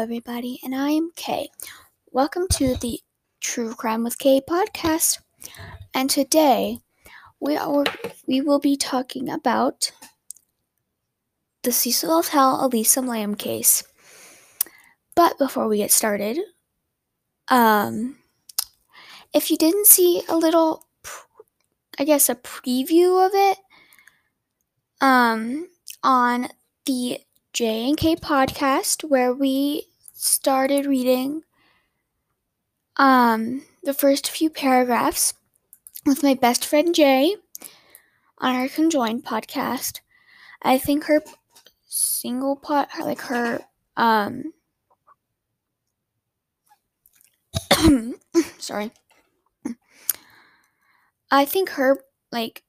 everybody, and I am Kay. Welcome to the True Crime with Kay podcast. And today we are we will be talking about the Cecil Hotel Elisa Lam case. But before we get started, um, if you didn't see a little, I guess, a preview of it, um, on the J and K podcast where we started reading um the first few paragraphs with my best friend Jay on our conjoined podcast. I think her single pot like her um sorry. I think her like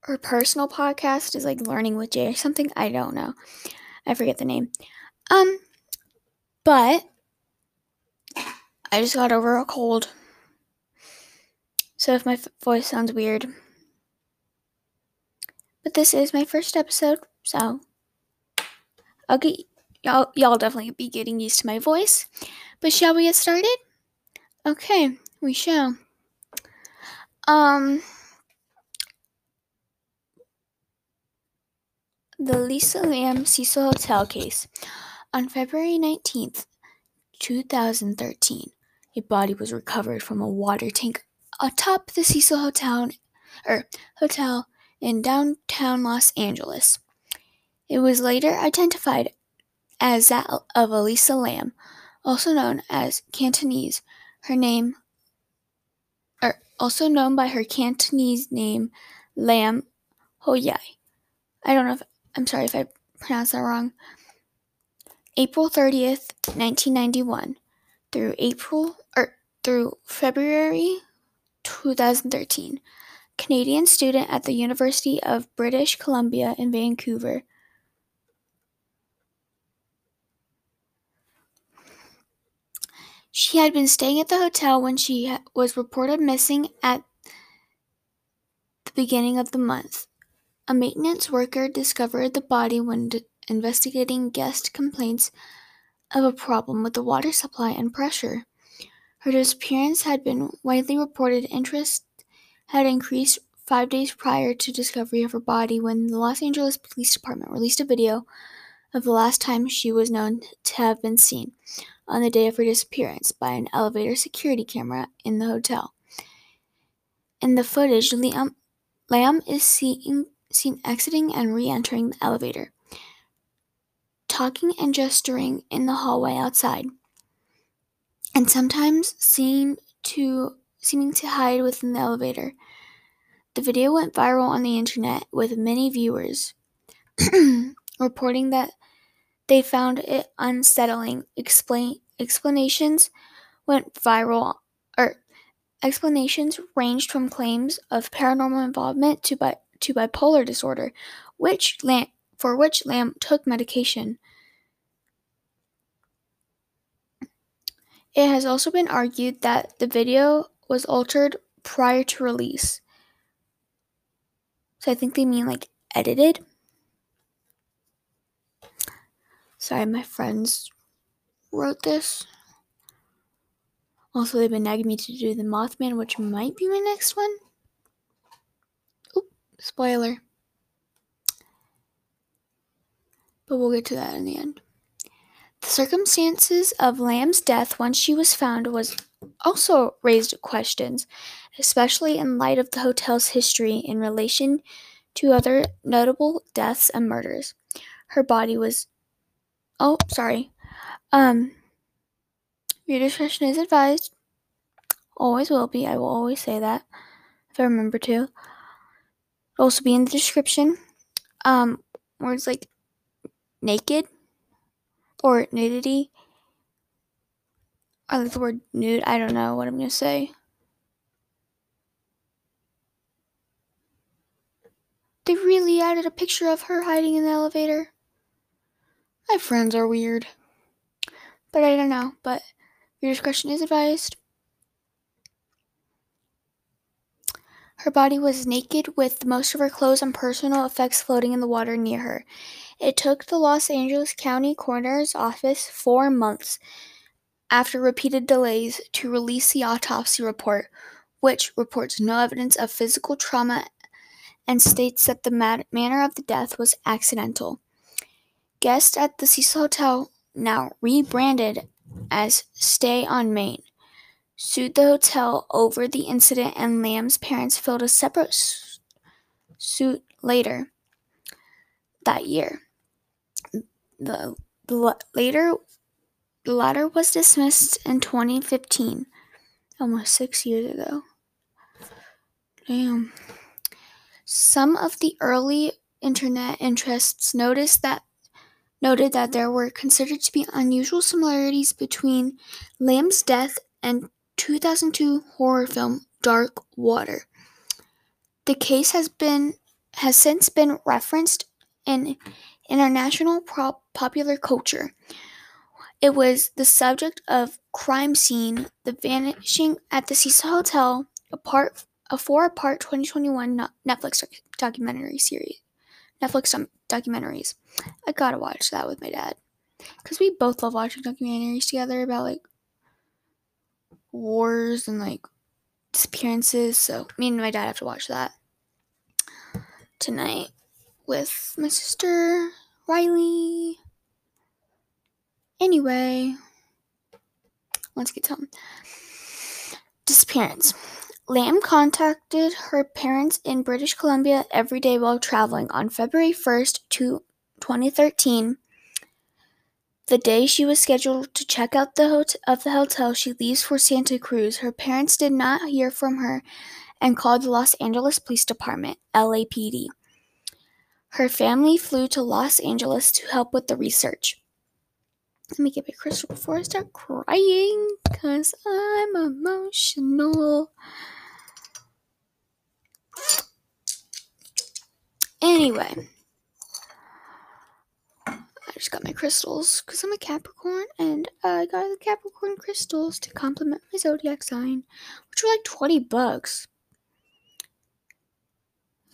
her personal podcast is like Learning with Jay or something. I don't know. I forget the name. Um, but I just got over a cold. So if my f- voice sounds weird. But this is my first episode, so okay, y'all y'all definitely be getting used to my voice. But shall we get started? Okay, we shall. Um The Lisa Lam Cecil Hotel case. On February 19th, 2013, a body was recovered from a water tank atop the Cecil Hotel, er, hotel in downtown Los Angeles. It was later identified as that of Elisa Lam, also known as Cantonese. Her name, or also known by her Cantonese name, Lam Hoyai. I don't know if I'm sorry if I pronounced that wrong. April 30th, 1991 through April or through February 2013. Canadian student at the University of British Columbia in Vancouver. She had been staying at the hotel when she was reported missing at the beginning of the month. A maintenance worker discovered the body when investigating guest complaints of a problem with the water supply and pressure. Her disappearance had been widely reported. Interest had increased five days prior to discovery of her body when the Los Angeles Police Department released a video of the last time she was known to have been seen on the day of her disappearance by an elevator security camera in the hotel. In the footage, Liam, Lam is seen seen exiting and re entering the elevator, talking and gesturing in the hallway outside, and sometimes seen to seeming to hide within the elevator. The video went viral on the internet with many viewers reporting that they found it unsettling. Explain explanations went viral or explanations ranged from claims of paranormal involvement to bi- to bipolar disorder, which Lam, for which Lam took medication. It has also been argued that the video was altered prior to release. So I think they mean like edited. Sorry, my friends wrote this. Also, they've been nagging me to do the Mothman, which might be my next one. Spoiler. But we'll get to that in the end. The circumstances of Lam's death once she was found was also raised questions, especially in light of the hotel's history in relation to other notable deaths and murders. Her body was Oh, sorry. Um your discretion is advised. Always will be. I will always say that if I remember to also be in the description. Um, words like naked or nudity. I like the word nude. I don't know what I'm gonna say. They really added a picture of her hiding in the elevator. My friends are weird. But I don't know. But your discretion is advised. Her body was naked with most of her clothes and personal effects floating in the water near her. It took the Los Angeles County Coroner's Office four months after repeated delays to release the autopsy report, which reports no evidence of physical trauma and states that the manner of the death was accidental. Guests at the Cecil Hotel, now rebranded as Stay on Main, sued the hotel over the incident, and Lam's parents filed a separate suit later that year. The, the later the latter was dismissed in 2015, almost six years ago. Damn. Some of the early internet interests noticed that noted that there were considered to be unusual similarities between Lam's death and 2002 horror film Dark Water. The case has been has since been referenced in international prop popular culture. It was the subject of Crime Scene, The Vanishing at the Cecil Hotel, a part a four-part 2021 Netflix documentary series. Netflix documentaries. I gotta watch that with my dad because we both love watching documentaries together about like wars and like disappearances. So me and my dad have to watch that tonight with my sister Riley. Anyway, let's get home. Disappearance. Lam contacted her parents in British Columbia every day while traveling. On February 1st, 2013, the day she was scheduled to check out the hot- of the hotel, she leaves for Santa Cruz. Her parents did not hear from her and called the Los Angeles Police Department, LAPD. Her family flew to Los Angeles to help with the research. Let me get my crystal before I start crying because I'm emotional. Anyway, I just got my crystals because I'm a Capricorn and I got the Capricorn crystals to complement my zodiac sign, which were like 20 bucks.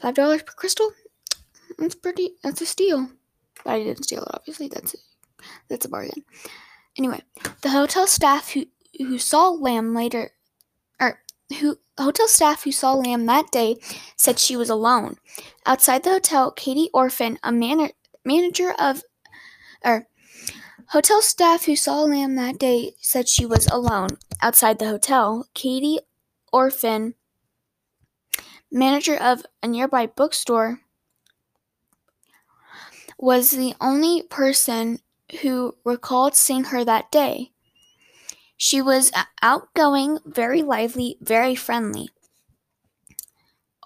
$5 per crystal? That's pretty, that's a steal. But I didn't steal it, obviously. That's it. That's a bargain. Anyway, the hotel staff who who saw Lam later, or who hotel staff who saw Lam that day said she was alone. Outside the hotel, Katie Orphan, a man- manager of, or hotel staff who saw Lam that day said she was alone. Outside the hotel, Katie Orphan, manager of a nearby bookstore, was the only person who recalled seeing her that day. She was outgoing, very lively, very friendly.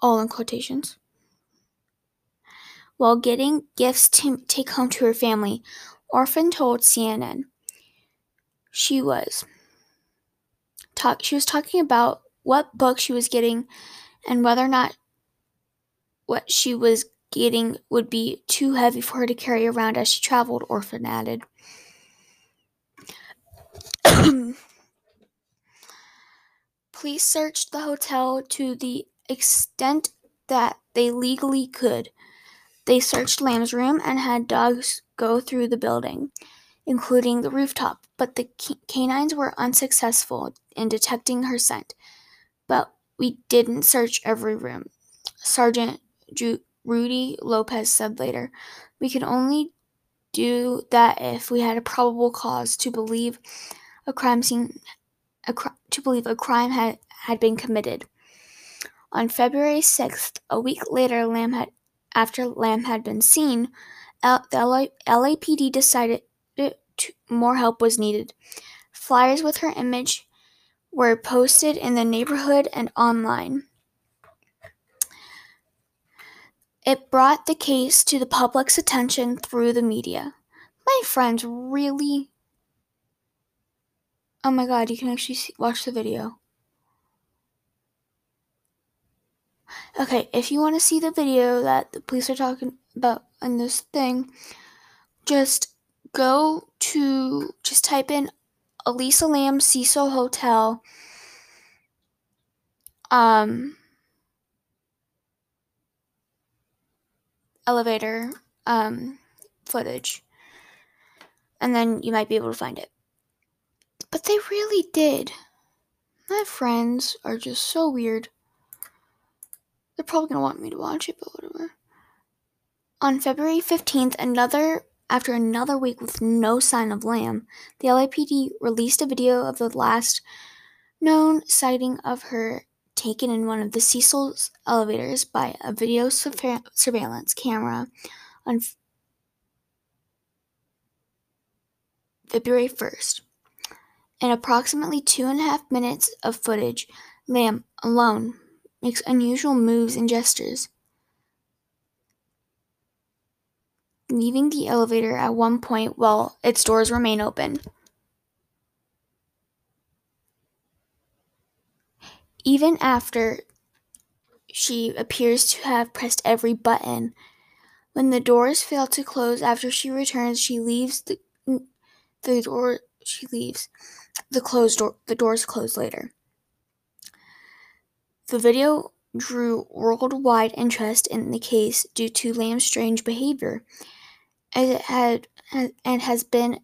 All in quotations. While getting gifts to take home to her family, Orphan told CNN she was talk she was talking about what book she was getting and whether or not what she was getting would be too heavy for her to carry around as she traveled, Orphan added. Police searched the hotel to the extent that they legally could. They searched Lam's room and had dogs go through the building, including the rooftop, but the canines were unsuccessful in detecting her scent. But we didn't search every room. Sergeant Ju- Rudy Lopez said later. We could only do that if we had a probable cause to believe a crime scene a to believe a crime had, had been committed. On February 6th, a week later, Lamb had, after Lam had been seen, L, the LA, LAPD decided to, more help was needed. Flyers with her image were posted in the neighborhood and online. It brought the case to the public's attention through the media. My friends really. Oh my god, you can actually see, watch the video. Okay, if you want to see the video that the police are talking about in this thing, just go to, just type in Elisa Lam Cecil Hotel. Um, elevator um, footage, and then you might be able to find it. But they really did. My friends are just so weird. They're probably gonna want me to watch it, but whatever. On February 15th, another after another week with no sign of Lam, the LAPD released a video of the last known sighting of her taken in one of the Cecil's elevators by a video surveillance camera on February 1st. In approximately two and a half minutes of footage, Lam alone makes unusual moves and gestures. Leaving the elevator at one point while its doors remain open. Even after she appears to have pressed every button, when the doors fail to close after she returns, she leaves the, the door she leaves. The closed door the doors close later. The video drew worldwide interest in the case due to Lam's strange behavior, as it had and has been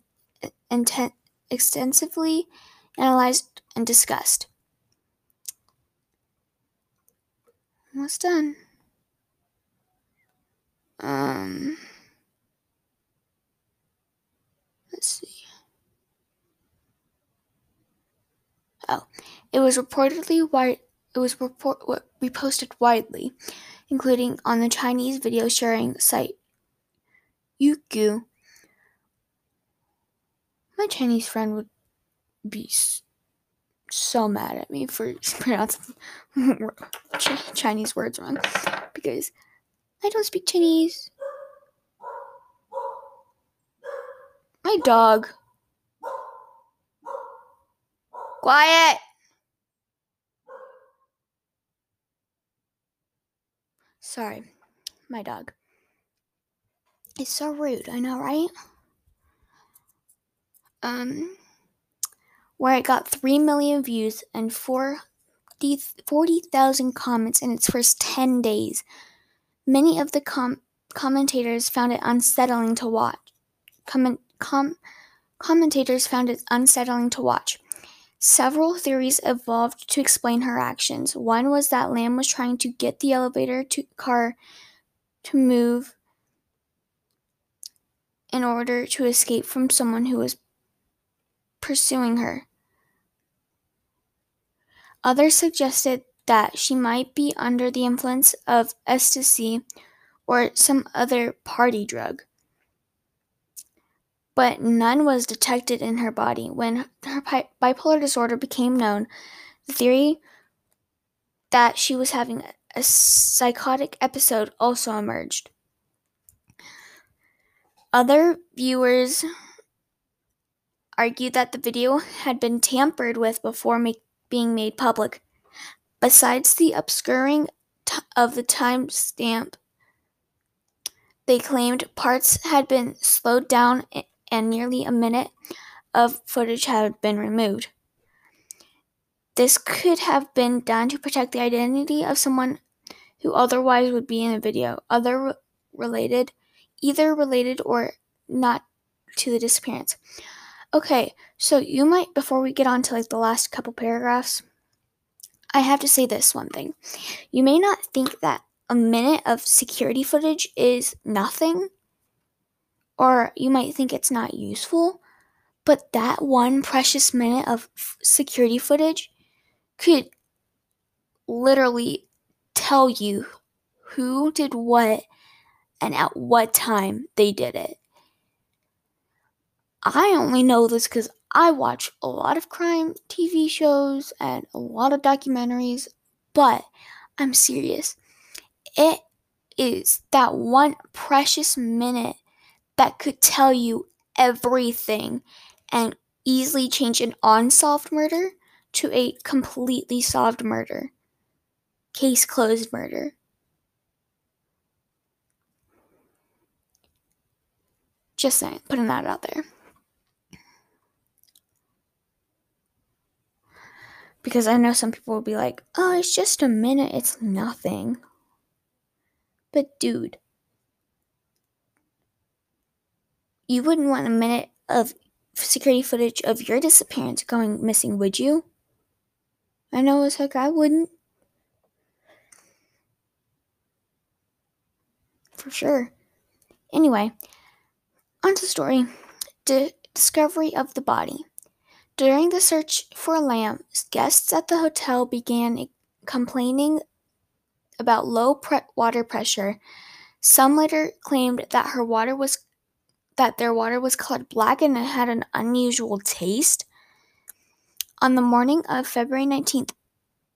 inten- extensively analyzed and discussed. Almost done. Um, let's see. Oh, it was reportedly wide. It was report, reposted widely, including on the Chinese video sharing site Youku. My Chinese friend would be so mad at me for pronouncing Chinese words wrong because I don't speak Chinese. My dog. Quiet. Sorry, my dog. It's so rude, I know, right? Um, where it got 3 million views and 40,000 comments in its first 10 days. Many of the com- commentators found it unsettling to watch. Comment, com- commentators found it unsettling to watch. Several theories evolved to explain her actions. One was that Lam was trying to get the elevator to car to move in order to escape from someone who was pursuing her. Others suggested that she might be under the influence of ecstasy or some other party drug but none was detected in her body. When her bipolar disorder became known, the theory that she was having a psychotic episode also emerged. Other viewers argued that the video had been tampered with before make, being made public. Besides the obscuring t- of the timestamp, they claimed parts had been slowed down eh, and nearly a minute of footage had been removed. This could have been done to protect the identity of someone who otherwise would be in the video, other related, either related or not to the disappearance. Okay, so you might before we get on to like the last couple paragraphs, I have to say this one thing. You may not think that a minute of security footage is nothing, or you might think it's not useful, but that one precious minute of security footage could literally tell you who did what and at what time they did it. I only know this because I watch a lot of crime TV shows and a lot of documentaries, but I'm serious. It is that one precious minute that could tell you everything and easily change an unsolved murder to a completely solved murder. Case closed murder. Just saying, putting that out there. Because I know some people will be like, oh, it's just a minute, it's nothing. But dude, you wouldn't want a minute of security footage of your disappearance going missing, would you? I know it's like I wouldn't. For sure. Anyway, on to the story. The discovery of the body. During the search for Lam, guests at the hotel began complaining about low pre- water pressure. Some later claimed that her water was that their water was colored black and it had an unusual taste. On the morning of February 19th,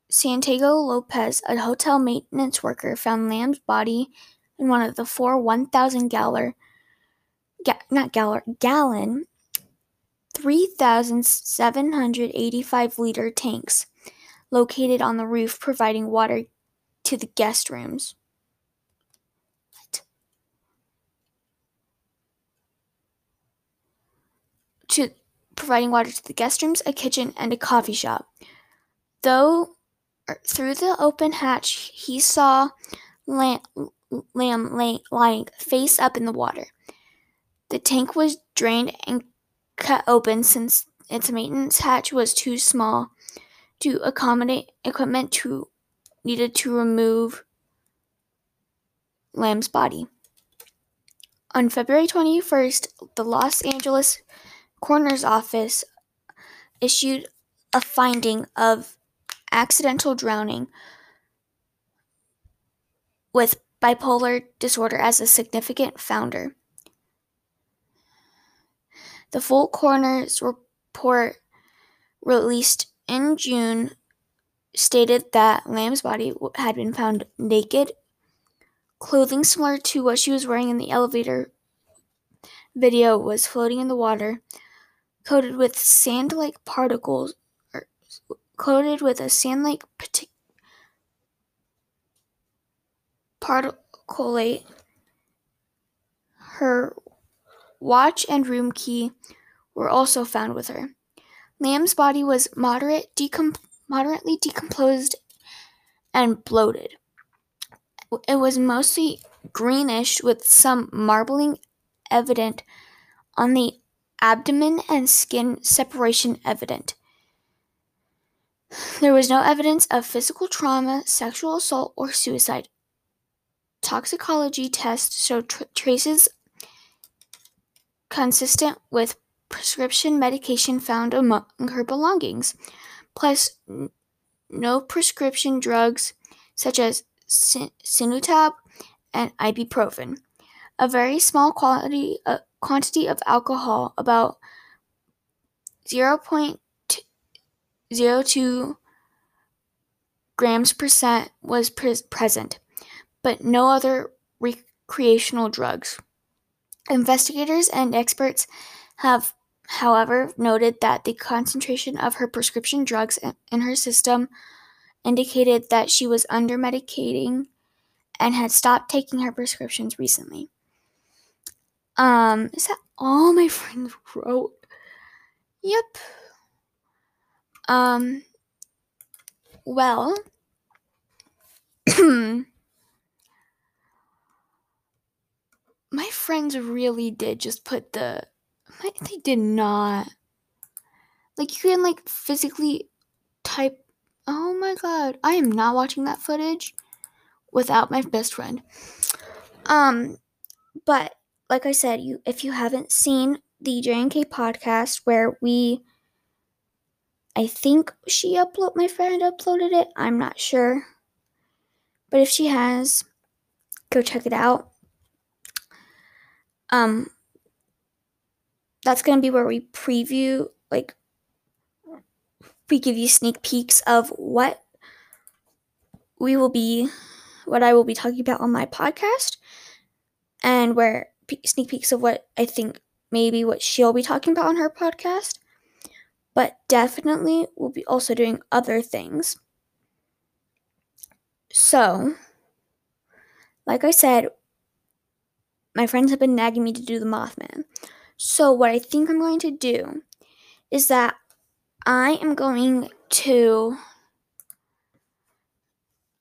Santiago Lopez, a hotel maintenance worker, found Lam's body in one of the four 1,000 gallon, ga- not gallon, gallon, 3,785 liter tanks located on the roof, providing water to the guest rooms. To providing water to the guest rooms, a kitchen, and a coffee shop. Though er, through the open hatch, he saw Lam, lying face up in the water. The tank was drained and cut open since its maintenance hatch was too small to accommodate equipment to needed to remove Lam's body. On February 21st, the Los Angeles coroner's office issued a finding of accidental drowning with bipolar disorder as a significant founder. The full coroner's report released in June stated that Lam's body had been found naked, clothing similar to what she was wearing in the elevator video was floating in the water, coated with sand-like particles, or coated with a sand-like particulate. Her watch and room key were also found with her. Lam's body was moderate decom- moderately decomposed and bloated. It was mostly greenish with some marbling evident on the abdomen and skin separation evident. There was no evidence of physical trauma, sexual assault, or suicide. Toxicology tests showed tr- traces consistent with prescription medication found among her belongings, plus n- no prescription drugs such as sin- Sinutab and ibuprofen. A very small quality, uh, quantity of alcohol, about 0.02 grams percent, was pre- present, but no other recreational drugs. Investigators and experts have, however, noted that the concentration of her prescription drugs in her system indicated that she was under medicating and had stopped taking her prescriptions recently. Um, is that all my friends wrote? Yep. Um, well, my friends really did just put the they did not like you can like physically type oh my god i am not watching that footage without my best friend um but like i said you if you haven't seen the jnk podcast where we i think she upload my friend uploaded it i'm not sure. But if she has go check it out. Um, that's going to be where we preview, like, we give you sneak peeks of what we will be, what I will be talking about on my podcast, and where sneak peeks of what I think maybe what she'll be talking about on her podcast. But definitely, we'll be also doing other things. So, like I said, my friends have been nagging me to do the Mothman. So, what I think I'm going to do is that I am going to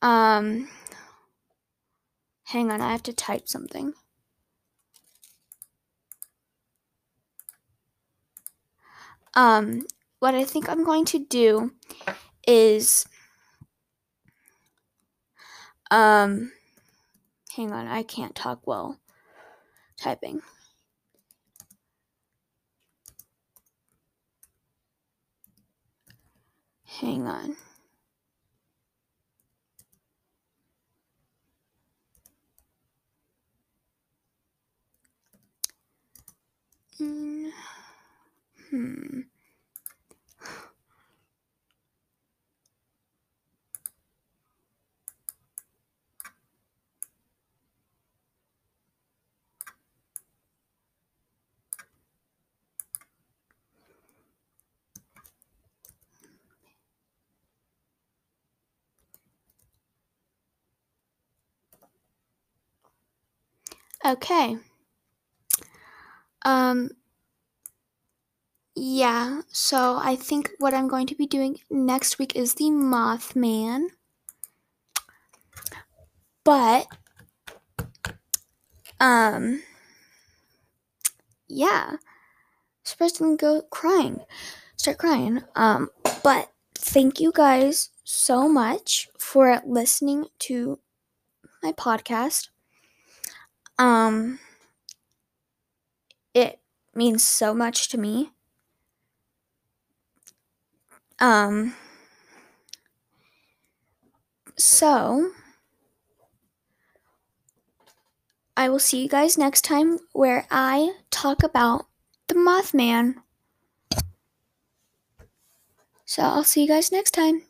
um hang on, I have to type something. Um, what I think I'm going to do is um hang on, I can't talk well typing. Hang on. Mm, hmm. Okay. Um yeah, so I think what I'm going to be doing next week is the Mothman. But um yeah. Surprised didn't go crying. Start crying. Um, but thank you guys so much for listening to my podcast. Um it means so much to me. Um, so, I will see you guys next time where I talk about the Mothman. So, I'll see you guys next time.